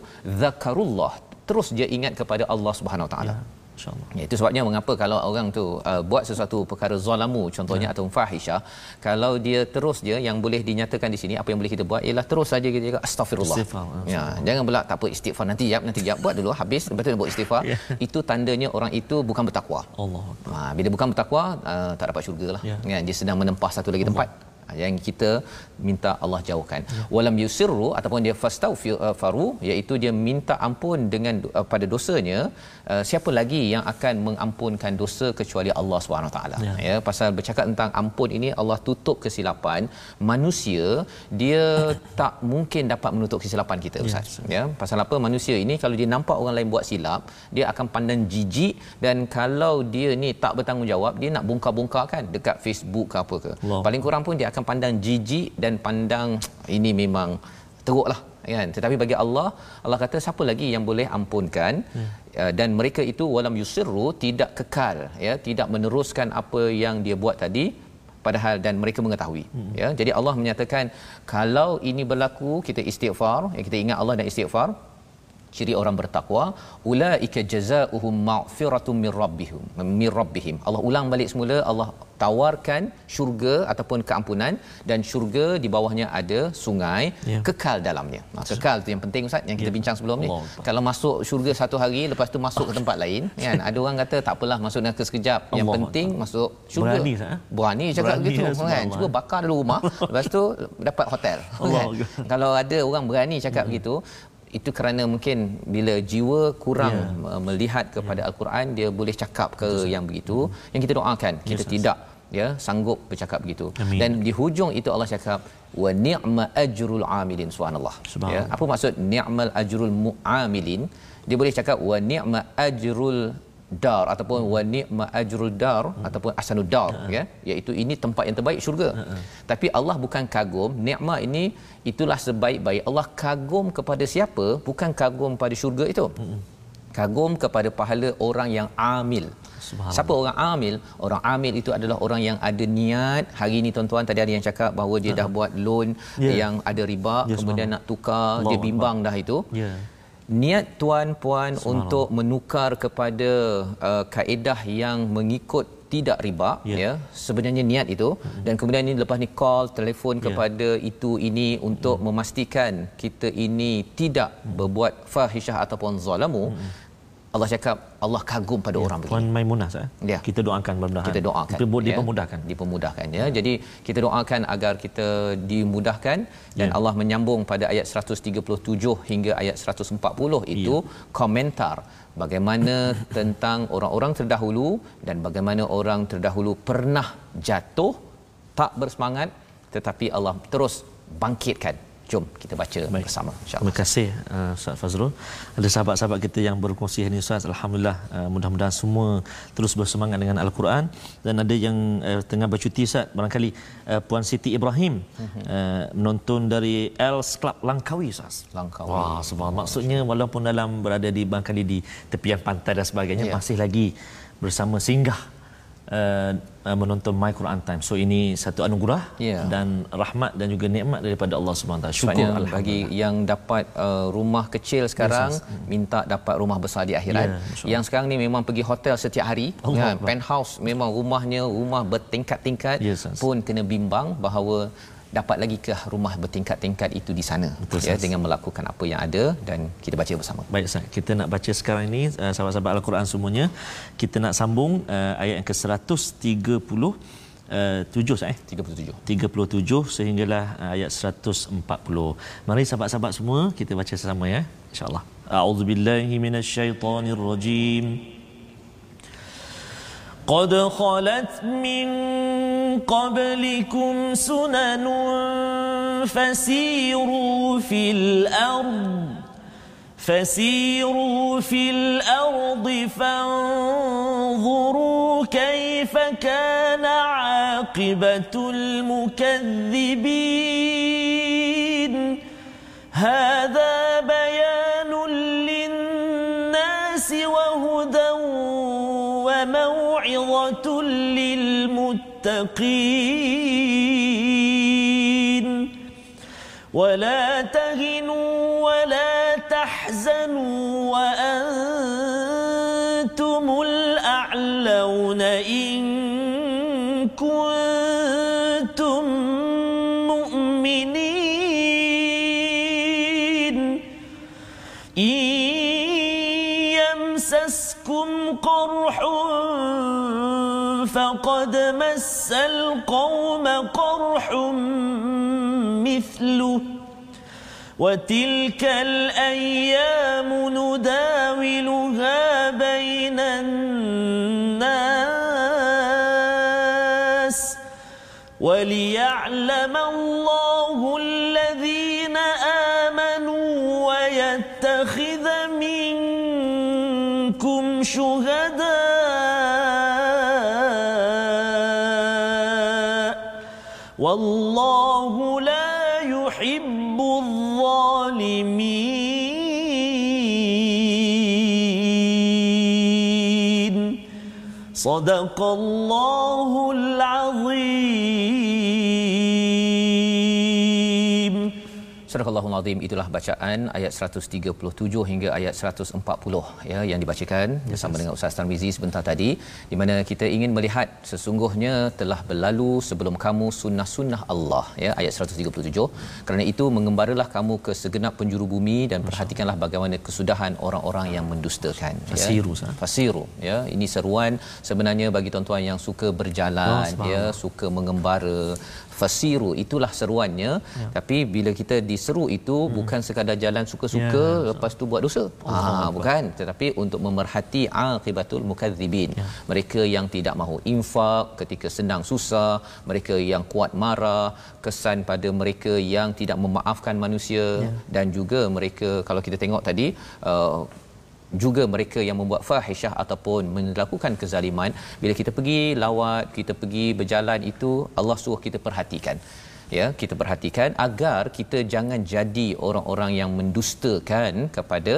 Zakarullah. Terus dia ingat kepada Allah Subhanahu Taala. Ya, insya-Allah. Ya, itu sebabnya mengapa kalau orang tu uh, buat sesuatu perkara zalamu contohnya ya. atau fahisyah kalau dia terus dia yang boleh dinyatakan di sini apa yang boleh kita buat ialah terus saja kita cakap astagfirullah. Istighfar, Ya, jangan pula tak apa istighfar nanti jap nanti jap buat dulu habis lepas tu buat istighfar. Ya. Itu tandanya orang itu bukan bertakwa. Allah. Ha, bila bukan bertakwa uh, tak dapat syurga lah. Ya. Kan? Dia sedang menempah satu lagi tempat. Ha, yang kita minta Allah jauhkan. Ya. Walam yusirru ataupun dia fastaghfiru iaitu dia minta ampun dengan uh, pada dosanya uh, siapa lagi yang akan mengampunkan dosa kecuali Allah Subhanahu taala. Ya. Ya pasal bercakap tentang ampun ini Allah tutup kesilapan manusia dia tak mungkin dapat menutup kesilapan kita ustaz. Ya pasal apa manusia ini kalau dia nampak orang lain buat silap dia akan pandang jijik dan kalau dia ni tak bertanggungjawab dia nak bongkar-bongkar kan dekat Facebook ke apa ke. Allah. Paling kurang pun dia akan pandang jijik dan pandang ini memang teruklah kan? Tetapi bagi Allah Allah kata siapa lagi yang boleh ampunkan? Hmm. uh, dan mereka itu walam yusirru tidak kekal ya? Tidak meneruskan apa yang dia buat tadi padahal dan mereka mengetahui hmm. ya? Jadi Allah menyatakan kalau ini berlaku kita istighfar ya? Kita ingat Allah dan istighfar ciri orang bertakwa ulaika jazaohum maghfiratum mir rabbihim mir rabbihim. Allah ulang balik semula Allah tawarkan syurga ataupun keampunan dan syurga di bawahnya ada sungai Ya. kekal dalamnya. Ha, kekal tu yang penting ustaz yang kita Ya. bincang sebelum ni. Allah kalau masuk syurga satu hari lepas tu masuk ke tempat lain kan? Ada orang kata tak apalah masuk neraka sekejap. Yang Allah penting masuk syurga. Berani, Ustaz, eh? berani cakap Berani, gitu ya, kan cuba bakar dulu rumah lepas tu dapat hotel Allah kan? Kalau ada orang berani cakap begitu itu kerana mungkin bila jiwa kurang Ya. yeah. melihat kepada al-Quran dia boleh cakap ke yang begitu yang kita doakan kita Yes, tidak ya sanggup bercakap begitu Amin. dan di hujung itu Allah cakap wa ni'ma ajrul amilin subhanallah ya apa maksud ni'mal ajrul muamilin dia boleh cakap wa ni'ma ajrul dar ataupun wa ni'ma ajrul dar ataupun asanud dar ya. Iaitu ini tempat yang terbaik syurga. Tapi Allah bukan kagum nikma ini itulah sebaik-baik. Allah kagum kepada siapa? Bukan kagum pada syurga itu. Kagum kepada pahala orang yang amil. Siapa orang amil? Orang amil itu adalah orang yang ada niat. Hari ini tuan-tuan tadi ada yang cakap bahawa dia dah buat loan Ya. yang ada riba, Ya, kemudian nak tukar, Allah dia bimbang dah itu. Ya. Niat tuan-puan untuk menukar kepada uh, kaedah yang mengikut tidak riba Ya. ya. Sebenarnya niat itu. Dan kemudian ni lepas ni call telefon Ya. kepada itu ini untuk memastikan kita ini tidak berbuat fahisyah ataupun zalamu Allah cakap Allah kagum pada orang begini Puan Maimunah Ustaz. eh? Ya. Kita doakan mudah-mudahan. kita doakan Kita buat ya. dipermudahkan. dipermudahkan ya jadi kita doakan agar kita dimudahkan dan Ya. Allah menyambung pada ayat 137 hingga ayat 140 itu komentar bagaimana tentang orang-orang terdahulu dan bagaimana orang terdahulu pernah jatuh tak bersemangat tetapi Allah terus bangkitkan jom kita baca Baik. bersama Terima kasih uh, Ustaz Fazrul. Ada sahabat-sahabat kita yang berkongsi hari ini Ustaz. Alhamdulillah uh, mudah-mudahan semua terus bersemangat dengan Al-Quran dan ada yang uh, tengah bercuti Ustaz. Barangkali uh, Puan Siti Ibrahim uh, menonton dari Els Club Langkawi Ustaz. Langkawi. Wah, subhanallah. Maksudnya walaupun dalam berada di barangkali di tepian pantai dan sebagainya Ya. masih lagi bersama singgah Uh, uh, menonton My Quran Time. So ini satu anugerah Ya. dan rahmat dan juga nikmat daripada Allah Subhanahu Wa Taala. Syukur bagi yang dapat uh, rumah kecil sekarang minta dapat rumah besar di akhirat. Ya, insya-Allah. yang sekarang ni memang pergi hotel setiap hari Allah kan Akbar. penthouse memang rumahnya rumah bertingkat-tingkat Ya, Ustaz. pun kena bimbang bahawa dapat lagi ke rumah bertingkat-tingkat itu di sana Betul, ya dengan melakukan apa yang ada dan kita baca bersama. Baik Ustaz, kita nak baca sekarang ini uh, sahabat-sahabat Al-Quran semuanya. Kita nak sambung uh, ayat yang ke-130 uh, 7 Ustaz eh. 37. 37 sehinggalah uh, ayat 140. Mari sahabat-sahabat semua kita baca sama ya insya-Allah. A'udzubillahi minasyaitonirrajim. قد خلت من قبلكم سنن فسيروا في الأرض فسيروا في الأرض فانظروا كيف كان عاقبة المكذبين. هذا بيان للمتقين. ولا تهنوا ولا تحزنوا وأنتم القوم قرح مثله وتلك الأيام نداولها بين الناس وليعلم الله صدق الله Azim itulah bacaan ayat 137 hingga ayat 140 ya yang dibacakan yes, bersama yes. dengan Ustaz Tarmizi sebentar tadi di mana kita ingin melihat sesungguhnya telah berlalu sebelum kamu sunnah-sunnah Allah ya ayat 137 kerana itu mengembaralah kamu ke segenap penjuru bumi dan perhatikanlah bagaimana kesudahan orang-orang yang mendustakan fasiru ya. fasiru ya. Ini seruan sebenarnya bagi tuan-tuan yang suka berjalan oh, ya suka mengembara fasiru itulah seruannya ya. tapi bila kita diseru itu hmm. bukan sekadar jalan suka-suka ya, lepas tu buat dosa oh, ha bukan tetapi untuk memerhati akibatul mukadzibin ya. mereka yang tidak mahu infak ketika senang susah mereka yang kuat marah kesan pada mereka yang tidak memaafkan manusia ya. dan juga mereka kalau kita tengok tadi uh, juga mereka yang membuat fahisyah ataupun melakukan kezaliman. Bila kita pergi lawat kita pergi berjalan itu Allah suruh kita perhatikan. Ya kita perhatikan agar kita jangan jadi orang-orang yang mendustakan kepada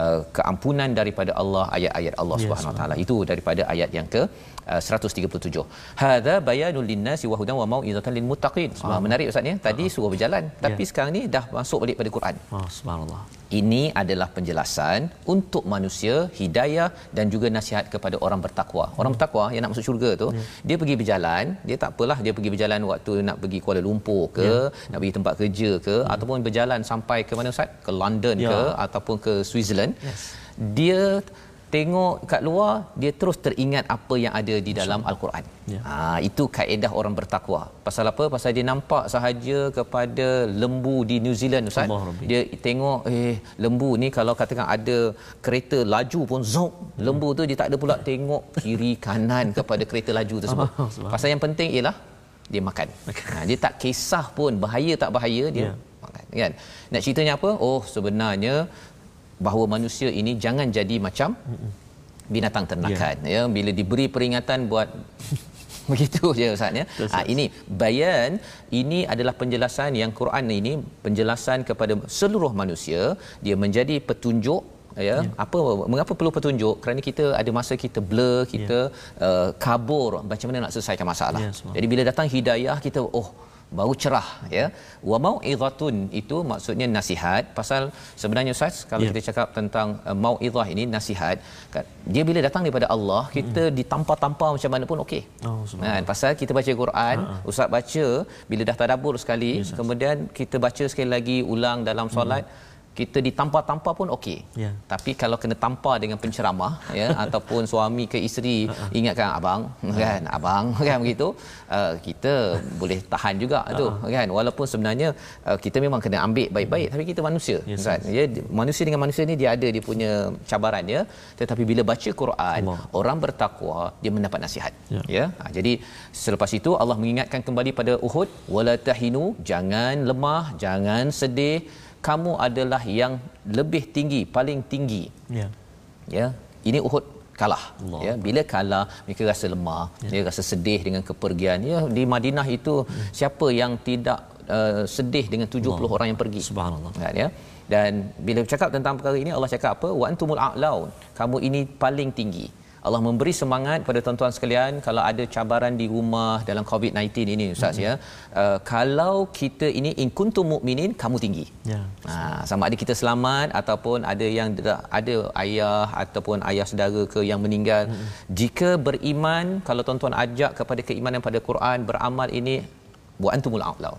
uh, keampunan daripada Allah ayat-ayat Allah yes, Subhanahu Wa Taala. Itu daripada ayat yang ke 137 hadza bayanul linnasi wa hudan wa mau'izatan lil muttaqin ah. menarik ustaz ya tadi ah. suruh berjalan tapi yeah. sekarang ni dah masuk balik pada Quran oh, subhanallah ini adalah penjelasan untuk manusia hidayah dan juga nasihat kepada orang bertakwa orang hmm. bertakwa yang nak masuk syurga tu yeah. dia pergi berjalan dia tak apalah dia pergi berjalan waktu nak pergi Kuala Lumpur ke yeah. nak pergi tempat kerja ke yeah. ataupun berjalan sampai ke mana ustaz ke London yeah. ke ataupun ke Switzerland yes. dia tengok kat luar dia terus teringat apa yang ada di dalam al-Quran. Ya. Ha itu kaedah orang bertakwa. Pasal apa? Pasal dia nampak sahaja kepada lembu di New Zealand Ustaz. Dia tengok eh lembu ni kalau katakan ada kereta laju pun zop lembu tu dia tak ada pula tengok kiri kanan kepada kereta laju tersebut. Pasal yang penting ialah dia makan. Ha, dia tak kisah pun bahaya tak bahaya dia ya. makan kan. Nak ceritanya apa? Oh sebenarnya bahawa manusia ini jangan jadi macam binatang ternakan yeah. ya. Bila diberi peringatan buat begitu je ustaz ya. Ha, ini bayan ini adalah penjelasan yang Quran ini penjelasan kepada seluruh manusia. Dia menjadi petunjuk ya. Yeah. apa mengapa perlu petunjuk? Kerana kita ada masa kita blur kita yeah. uh, kabur. Macam mana nak selesaikan masalah? Yeah, jadi bila datang hidayah kita oh baru cerah ya wa mau'izatun itu maksudnya nasihat pasal sebenarnya ustaz kalau yeah. kita cakap tentang uh, mau'izah ini nasihat kan, dia bila datang daripada Allah kita mm. ditampar-tampar macam mana pun okey oh, kan pasal kita baca Quran uh-huh. ustaz baca bila dah tadabbur sekali yes, kemudian kita baca sekali lagi ulang dalam solat mm kita ditampar-tampar pun okey. Yeah. Tapi kalau kena tampar dengan penceramah ya ataupun suami ke isteri uh-huh. ingatkan abang uh-huh. kan abang kan begitu uh, kita boleh tahan juga uh-huh. tu kan walaupun sebenarnya uh, kita memang kena ambil baik-baik tapi kita manusia yes, kan ya manusia dengan manusia ni dia ada dia punya cabaran ya tetapi bila baca Quran Allah. orang bertakwa dia mendapat nasihat yeah. ya ha, jadi selepas itu Allah mengingatkan kembali pada Uhud wala tahinu jangan lemah jangan sedih kamu adalah yang lebih tinggi paling tinggi. Ya. Ya ini Uhud kalah. Allah. ya bila kalah mereka rasa lemah ya. dia rasa sedih dengan kepergian. Ya di Madinah itu ya. siapa yang tidak uh, sedih dengan 70 Allah. orang yang pergi? Subhanallah. Kan ya. Dan bila bercakap tentang perkara ini Allah cakap apa? Wa antumul a'laun. Kamu ini paling tinggi Allah memberi semangat pada tuan-tuan sekalian kalau ada cabaran di rumah dalam COVID-19 ini ustaz mm-hmm. ya. Uh, kalau kita ini in kuntum mukminin kamu tinggi. Ya. Yeah. Uh, sama ada kita selamat ataupun ada yang ada ayah ataupun ayah saudara ke yang meninggal. Mm-hmm. Jika beriman kalau tuan-tuan ajak kepada keimanan pada Quran beramal ini wa antumul a'la.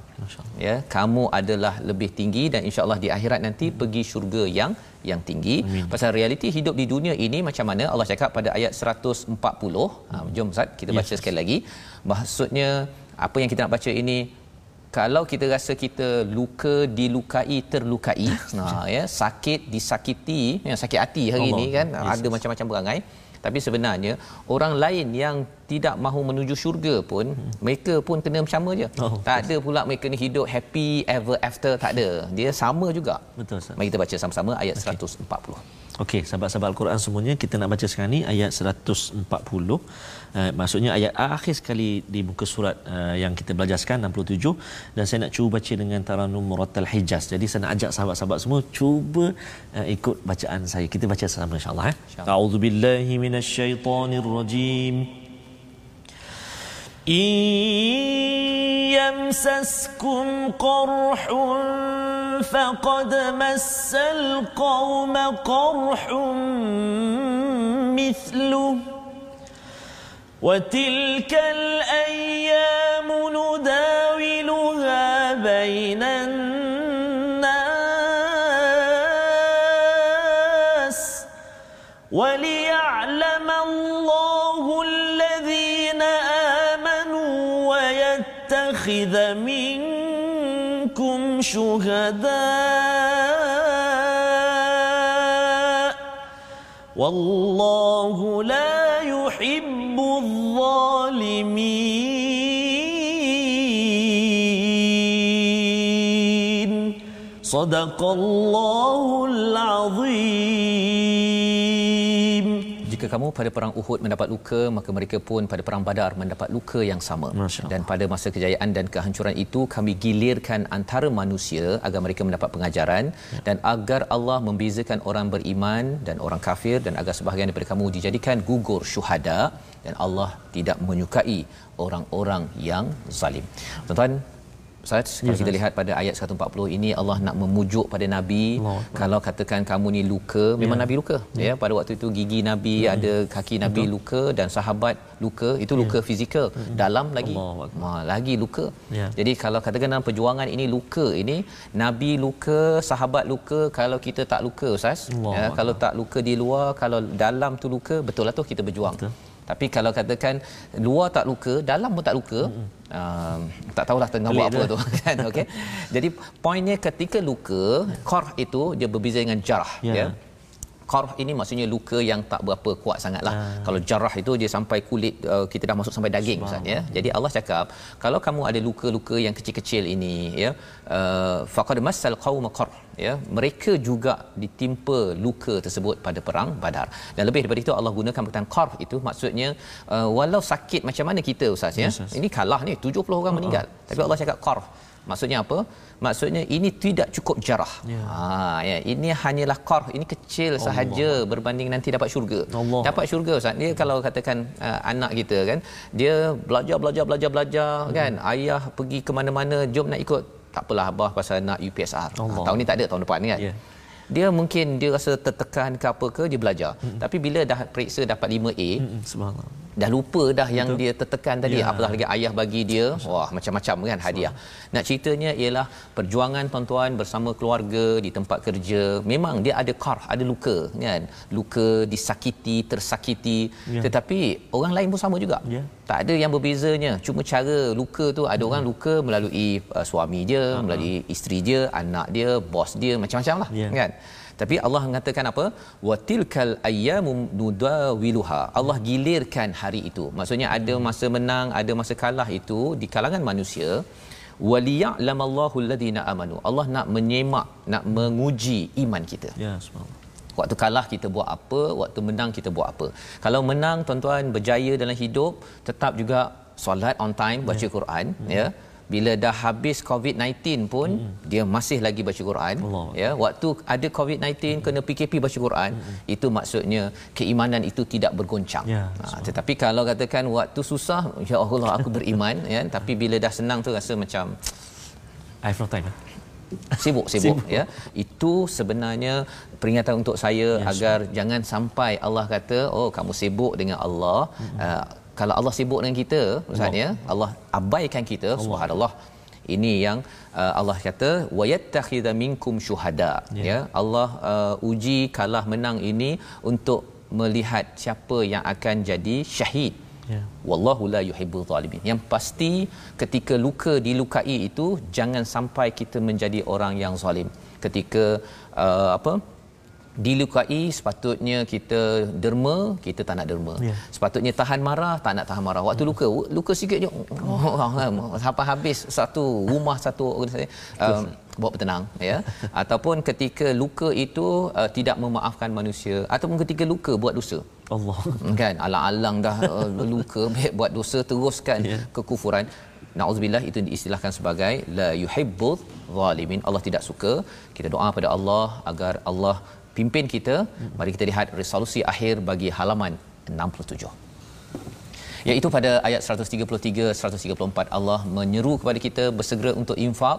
Ya, kamu adalah lebih tinggi dan insya-Allah di akhirat nanti hmm. pergi syurga yang yang tinggi. Amin. Pasal realiti hidup di dunia ini macam mana Allah cakap pada ayat 140. Hmm. Ha, jom Ustaz kita baca yes. sekali lagi. Maksudnya apa yang kita nak baca ini kalau kita rasa kita luka dilukai terlukai nah ya sakit disakiti ya sakit hati hari Allah. ini kan yes. ada macam-macam berangai tapi sebenarnya orang lain yang tidak mahu menuju syurga pun hmm. mereka pun kena sama je oh, tak ada pula mereka ni hidup happy ever after tak ada dia sama juga betul Ustaz. mari kita baca sama-sama ayat okay. 140 Okey, sahabat-sahabat Al-Quran semuanya, kita nak baca sekarang ni ayat 140. Uh, maksudnya ayat akhir sekali di muka surat uh, yang kita belajar sekarang 67 dan saya nak cuba baca dengan Taranum Murattal Hijaz. Jadi saya nak ajak sahabat-sahabat semua cuba uh, ikut bacaan saya. Kita baca sama insya-Allah eh. A'udzubillahi minasyaitonirrajim. إن يمسسكم قرح فقد مس القوم قرح مثله وتلك الأيام نداولها بين الناس وليعلم الله الذين آمنوا ويتخذ منكم شهداء. والله لا صدق الله Jika kamu pada perang Uhud mendapat luka, maka mereka pun pada perang Badar mendapat luka yang sama. Dan pada masa kejayaan dan kehancuran itu, kami gilirkan antara manusia agar mereka mendapat pengajaran ya. dan agar Allah membezakan orang beriman dan orang kafir dan agar sebahagian daripada kamu dijadikan gugur syuhada dan Allah tidak menyukai orang-orang yang zalim. Tuan-tuan, Ustaz, kalau kita lihat pada ayat 140 ini Allah nak memujuk pada Nabi. Allah kalau katakan kamu ni luka memang Nabi luka. Ya. Pada waktu itu gigi Nabi ada kaki Nabi luka dan sahabat luka itu luka fizikal. Dalam lagi. Ma, lagi luka. Ya. jadi kalau katakan dalam perjuangan ini luka ini Nabi luka sahabat luka kalau kita tak luka ustaz Allahu ya kalau tak luka di luar kalau dalam tu luka betul lah tu kita berjuang. Betul. Tapi kalau katakan luar tak luka dalam pun tak luka uh, tak tahulah tengah Pelik buat apa tu. kan okey jadi poinnya ketika luka qarh itu dia berbeza dengan jarah Ya. ya qarh ini maksudnya luka yang tak berapa kuat sangatlah. Ah. kalau jarah itu dia sampai kulit uh, kita dah masuk sampai daging ustaz ya. Jadi Allah cakap kalau kamu ada luka-luka yang kecil-kecil ini ya uh, faqad massal qauma qarh ya mereka juga ditimpa luka tersebut pada perang badar. Dan lebih daripada itu Allah gunakan perkataan qarh itu maksudnya uh, walau sakit macam mana kita ustaz ya. Yes, yes. ini kalah ni 70 orang meninggal. Tapi Allah cakap qarh maksudnya apa maksudnya ini tidak cukup jarah Ya. ha ya ini hanyalah qarh ini kecil sahaja berbanding nanti dapat syurga Allah. dapat syurga ustaz dia kalau katakan uh, anak kita kan dia belajar belajar belajar belajar Hmm. kan ayah pergi ke mana-mana jom nak ikut tak apalah abah pasal nak UPSR ha, Allah. tahun ni tak ada tahun depan kan Ya. Dia mungkin dia rasa tertekan ke apa ke dia belajar. Hmm. tapi bila dah periksa dapat 5A Mm-mm, Subhanallah. dah lupa dah yang dia tertekan tadi. Ya. apatah lagi ayah bagi dia? Wah macam-macam kan hadiah. Nak ceritanya ialah perjuangan tuan-tuan bersama keluarga di tempat kerja. Memang dia ada kar ada luka kan? Luka disakiti tersakiti. Ya. tetapi orang lain pun sama juga. Ya. Tak ada yang berbezanya. Cuma cara luka tu ada orang luka melalui uh, suami dia melalui isteri dia anak dia bos dia macam-macam lah Ya. kan? Tapi Allah mengatakan apa? Watilkal ayyamu nudawiluha. Allah gilirkan hari itu. Maksudnya ada masa menang ada masa kalah itu di kalangan manusia. Waliya'lamallahu alladhina amanu. Allah nak menyemak nak menguji iman kita. Ya subhanallah Waktu kalah kita buat apa, waktu menang kita buat apa. Kalau menang tuan-tuan berjaya dalam hidup, tetap juga solat on time, baca Quran, ya. Bila dah habis COVID-19 pun dia masih lagi baca Quran, Allah. ya. Waktu ada COVID-19 kena PKP baca Quran, itu maksudnya keimanan itu tidak bergoncang. Ya, ha, tetapi kalau katakan waktu susah, ya Allah aku beriman, ya. Tapi bila dah senang tu rasa macam I have no time sibuk sibuk ya. Itu sebenarnya peringatan untuk saya Ya, agar jangan sampai Allah kata oh kamu sibuk dengan Allah. Uh, kalau Allah sibuk dengan kita ustaz ya Allah abaikan kita subhanallah. Ini yang uh, Allah kata wayattakhidha minkum syuhada. Ya. ya Allah uh, uji kalah menang ini untuk melihat siapa yang akan jadi syahid Ya. Wallahu la yuhibbul zalimin. Yang pasti ketika luka dilukai itu jangan sampai kita menjadi orang yang zalim. Ketika uh, apa? dilukai sepatutnya kita derma kita tak nak derma Ya. sepatutnya tahan marah tak nak tahan marah waktu luka luka sikit je oh, sampai habis satu rumah satu organisasi um, buat bertenang ya ataupun ketika luka itu uh, tidak memaafkan manusia ataupun ketika luka buat dosa Allah. Kan? Alang-alang dah uh, luka buat dosa teruskan Ya. kekufuran. Nauzubillah itu diistilahkan sebagai la yuhibbul zalimin. Allah tidak suka. Kita doa pada Allah agar Allah pimpin kita. Mari kita lihat resolusi akhir bagi halaman 67 iaitu pada ayat 133 134 Allah menyeru kepada kita bersegera untuk infak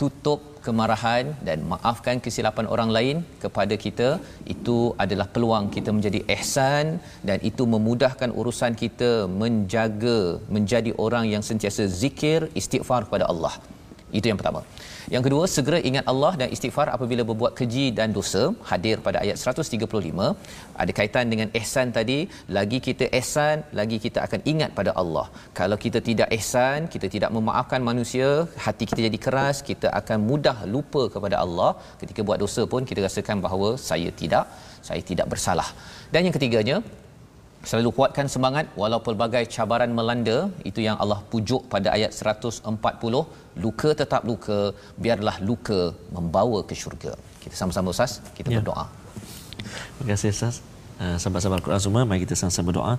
tutup kemarahan dan maafkan kesilapan orang lain kepada kita itu adalah peluang kita menjadi ihsan dan itu memudahkan urusan kita menjaga menjadi orang yang sentiasa zikir istighfar kepada Allah itu yang pertama yang kedua, segera ingat Allah dan istighfar apabila berbuat keji dan dosa. Hadir pada ayat 135. Ada kaitan dengan ihsan tadi. Lagi kita ihsan, lagi kita akan ingat pada Allah. Kalau kita tidak ihsan, kita tidak memaafkan manusia, hati kita jadi keras, kita akan mudah lupa kepada Allah. Ketika buat dosa pun kita rasakan bahawa saya tidak saya tidak bersalah. Dan yang ketiganya, selalu kuatkan semangat walau pelbagai cabaran melanda. Itu yang Allah pujuk pada ayat 140 luka tetap luka biarlah luka membawa ke syurga. Kita sama-sama ustaz. Kita ya. berdoa. Terima kasih ustaz Uh, sahabat-sahabat Quran semua mari kita sama-sama berdoa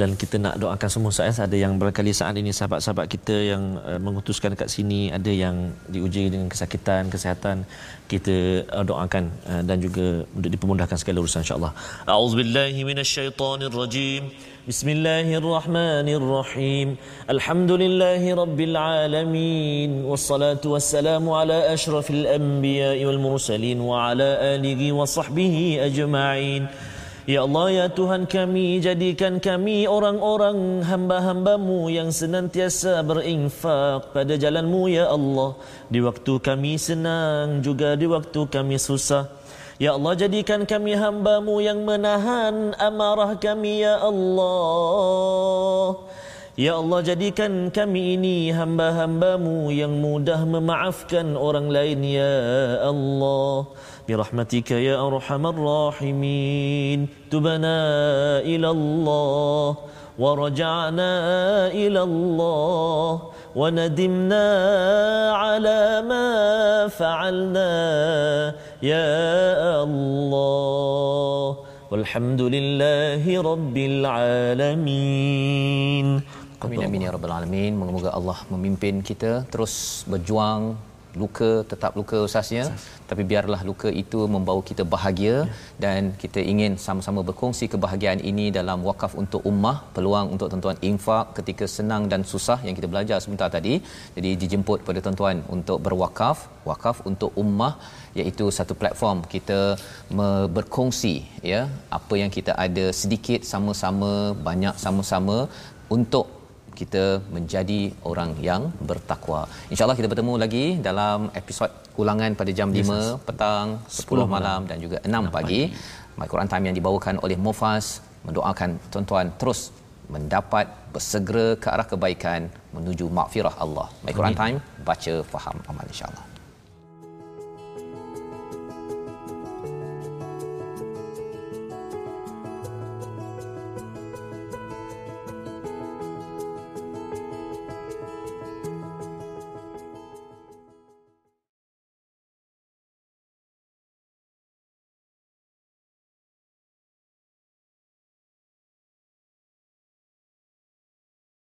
dan kita nak doakan semua saat ada yang berkali saat ini sahabat-sahabat kita yang uh, mengutuskan dekat sini ada yang diuji dengan kesakitan kesihatan kita uh, doakan uh, dan juga untuk dipermudahkan segala urusan insyaallah. Auzubillahi minasyaitonirrajim. Bismillahirrahmanirrahim. Alhamdulillahi rabbil alamin. Wassalatu wassalamu ala asyrafil anbiya'i wal mursalin wa ala alihi wa sahbihi ajma'in Ya Allah, Ya Tuhan kami, jadikan kami orang-orang hamba-hambamu yang senantiasa berinfak pada jalanmu, Ya Allah. Di waktu kami senang, juga di waktu kami susah. Ya Allah, jadikan kami hambamu yang menahan amarah kami, Ya Allah. Ya Allah, jadikan kami ini hamba-hambamu yang mudah memaafkan orang lain, Ya Allah. برحمتك يا ارحم الراحمين تبنا إلى الله ورجعنا إلى الله وندمنا على ما فعلنا يا الله والحمد لله رب العالمين Amin amin ya rabbal alamin. Moga-moga Allah memimpin kita terus berjuang luka tetap luka usasnya tapi biarlah luka itu membawa kita bahagia ya. dan kita ingin sama-sama berkongsi kebahagiaan ini dalam wakaf untuk ummah peluang untuk tuan-tuan infak ketika senang dan susah yang kita belajar sebentar tadi jadi dijemput pada tuan-tuan untuk berwakaf wakaf untuk ummah iaitu satu platform kita berkongsi ya apa yang kita ada sedikit sama-sama banyak sama-sama untuk kita menjadi orang yang bertakwa. InsyaAllah kita bertemu lagi dalam episod ulangan pada jam yes, 5 petang, 10, 10 malam dan juga 6, 6 pagi. My Quran Time yang dibawakan oleh Mufas mendoakan tuan-tuan terus mendapat bersegera ke arah kebaikan menuju makfirah Allah. My Quran Time, baca, faham, amal insyaAllah.